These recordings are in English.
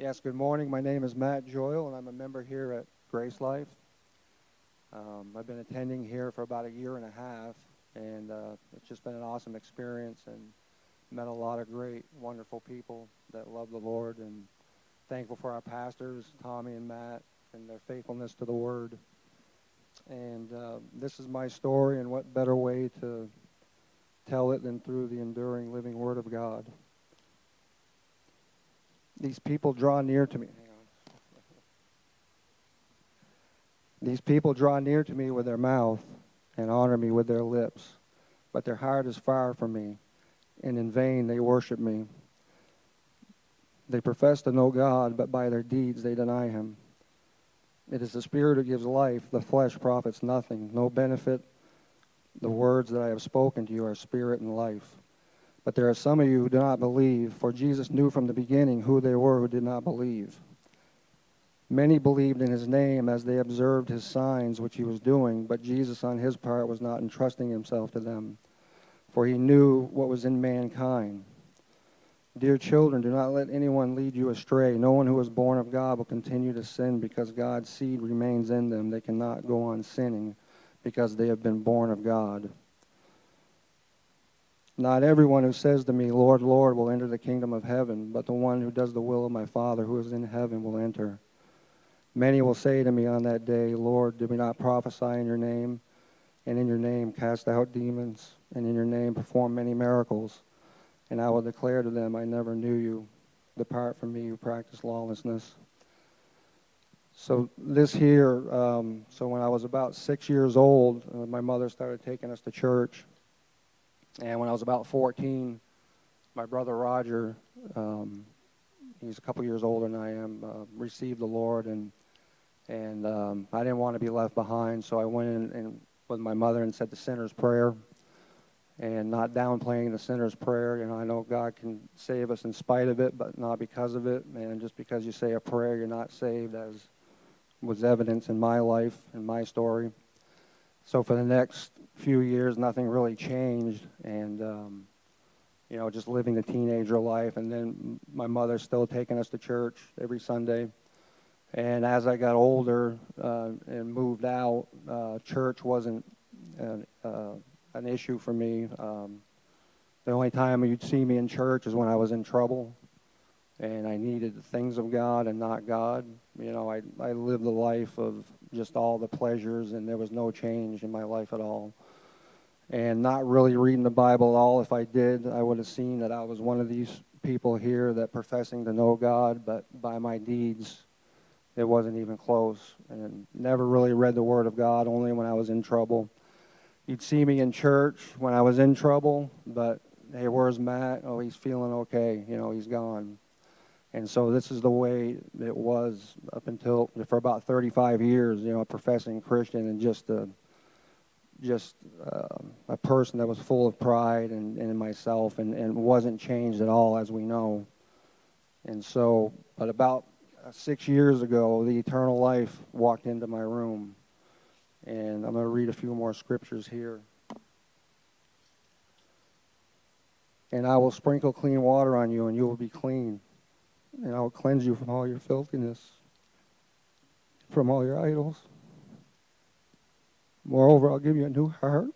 Yes, good morning. My name is Matt Joyle, and I'm a member here at Grace Life. Um, I've been attending here for about a year and a half, and uh, it's just been an awesome experience and met a lot of great, wonderful people that love the Lord, and thankful for our pastors, Tommy and Matt, and their faithfulness to the Word. And uh, this is my story, and what better way to tell it than through the enduring living Word of God. These people draw near to me. These people draw near to me with their mouth and honor me with their lips, but their heart is far from me, and in vain they worship me. They profess to know God, but by their deeds they deny him. It is the Spirit who gives life, the flesh profits nothing, no benefit. The words that I have spoken to you are spirit and life. But there are some of you who do not believe, for Jesus knew from the beginning who they were who did not believe. Many believed in his name as they observed his signs which he was doing, but Jesus on his part was not entrusting himself to them, for he knew what was in mankind. Dear children, do not let anyone lead you astray. No one who is born of God will continue to sin because God's seed remains in them. They cannot go on sinning because they have been born of God. Not everyone who says to me, Lord, Lord, will enter the kingdom of heaven, but the one who does the will of my Father who is in heaven will enter. Many will say to me on that day, Lord, did we not prophesy in your name, and in your name cast out demons, and in your name perform many miracles? And I will declare to them, I never knew you. Depart from me, you practice lawlessness. So this here, um, so when I was about six years old, uh, my mother started taking us to church. And when I was about 14, my brother Roger, um, he's a couple years older than I am, uh, received the Lord, and and um, I didn't want to be left behind, so I went in and with my mother and said the sinner's prayer, and not downplaying the sinner's prayer. You know, I know God can save us in spite of it, but not because of it. And just because you say a prayer, you're not saved, as was evidence in my life and my story. So for the next few years, nothing really changed, and um, you know, just living the teenager life. And then my mother still taking us to church every Sunday. And as I got older uh, and moved out, uh, church wasn't an, uh, an issue for me. Um, the only time you'd see me in church is when I was in trouble and I needed the things of God and not God. You know, I, I lived the life of just all the pleasures, and there was no change in my life at all. And not really reading the Bible at all. If I did, I would have seen that I was one of these people here that professing to know God, but by my deeds, it wasn't even close. And never really read the Word of God, only when I was in trouble. You'd see me in church when I was in trouble, but hey, where's Matt? Oh, he's feeling okay. You know, he's gone. And so this is the way it was up until for about 35 years, you know, a professing Christian and just a, just uh, a person that was full of pride and, and myself and, and wasn't changed at all, as we know. And so, but about six years ago, the eternal life walked into my room. And I'm going to read a few more scriptures here. And I will sprinkle clean water on you, and you will be clean and I will cleanse you from all your filthiness, from all your idols. Moreover, I'll give you a new heart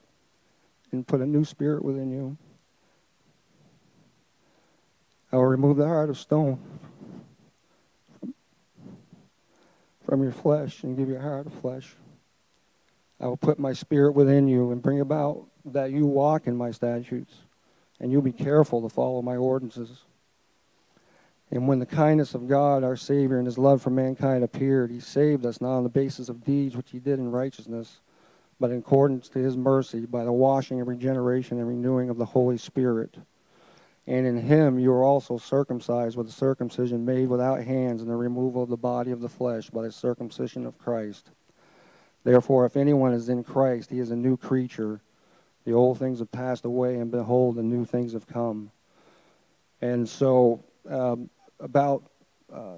and put a new spirit within you. I will remove the heart of stone from your flesh and give you a heart of flesh. I will put my spirit within you and bring about that you walk in my statutes, and you'll be careful to follow my ordinances. And when the kindness of God, our Savior, and his love for mankind appeared, he saved us not on the basis of deeds which he did in righteousness, but in accordance to his mercy by the washing and regeneration and renewing of the Holy Spirit. And in him you are also circumcised with a circumcision made without hands and the removal of the body of the flesh by the circumcision of Christ. Therefore, if anyone is in Christ, he is a new creature. The old things have passed away, and behold, the new things have come. And so, um, about uh,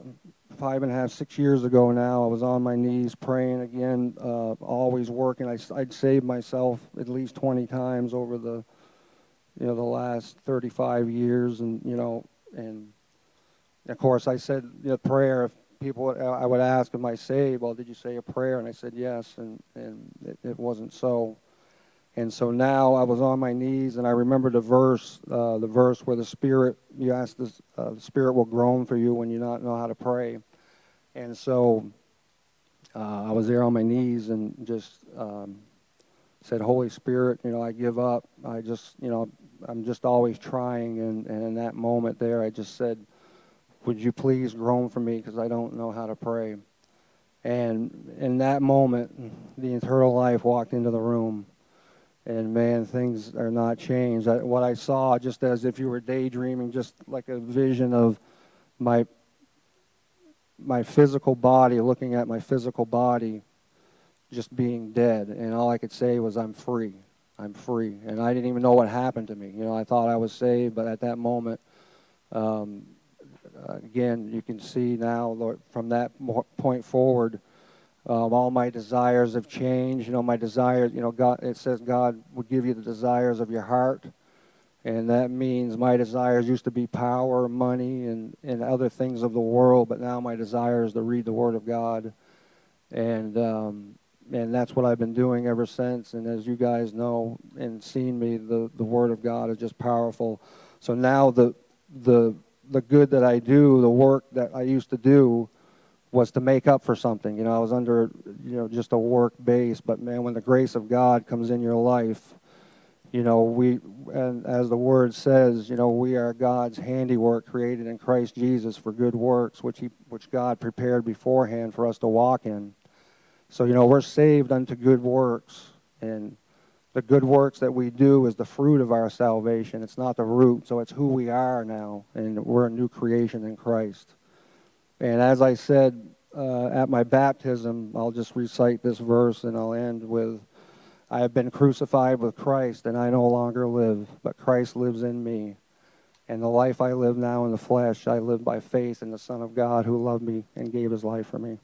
five and a half, six years ago now, I was on my knees praying again, uh, always working. I, I'd saved myself at least 20 times over the, you know, the last 35 years, and you know, and of course, I said the prayer. If people, would, I would ask, "Am I saved?" Well, did you say a prayer? And I said yes, and and it, it wasn't so. And so now I was on my knees, and I remember the verse, uh, the verse where the Spirit, you ask the, uh, the Spirit will groan for you when you not know how to pray. And so uh, I was there on my knees and just um, said, Holy Spirit, you know, I give up. I just, you know, I'm just always trying. And, and in that moment there, I just said, Would you please groan for me because I don't know how to pray. And in that moment, the eternal life walked into the room. And man, things are not changed. I, what I saw, just as if you were daydreaming, just like a vision of my my physical body, looking at my physical body just being dead. And all I could say was, I'm free. I'm free. And I didn't even know what happened to me. You know, I thought I was saved, but at that moment, um, again, you can see now Lord, from that point forward, um, all my desires have changed. You know, my desires, you know, God, it says God would give you the desires of your heart. And that means my desires used to be power, money, and, and other things of the world, but now my desire is to read the Word of God. And, um, and that's what I've been doing ever since. And as you guys know and seen me, the, the Word of God is just powerful. So now the, the, the good that I do, the work that I used to do, was to make up for something. You know, I was under, you know, just a work base. But man, when the grace of God comes in your life, you know, we, and as the word says, you know, we are God's handiwork created in Christ Jesus for good works, which he, which God prepared beforehand for us to walk in. So, you know, we're saved unto good works. And the good works that we do is the fruit of our salvation. It's not the root. So it's who we are now. And we're a new creation in Christ. And as I said uh, at my baptism, I'll just recite this verse and I'll end with I have been crucified with Christ, and I no longer live, but Christ lives in me. And the life I live now in the flesh, I live by faith in the Son of God who loved me and gave his life for me.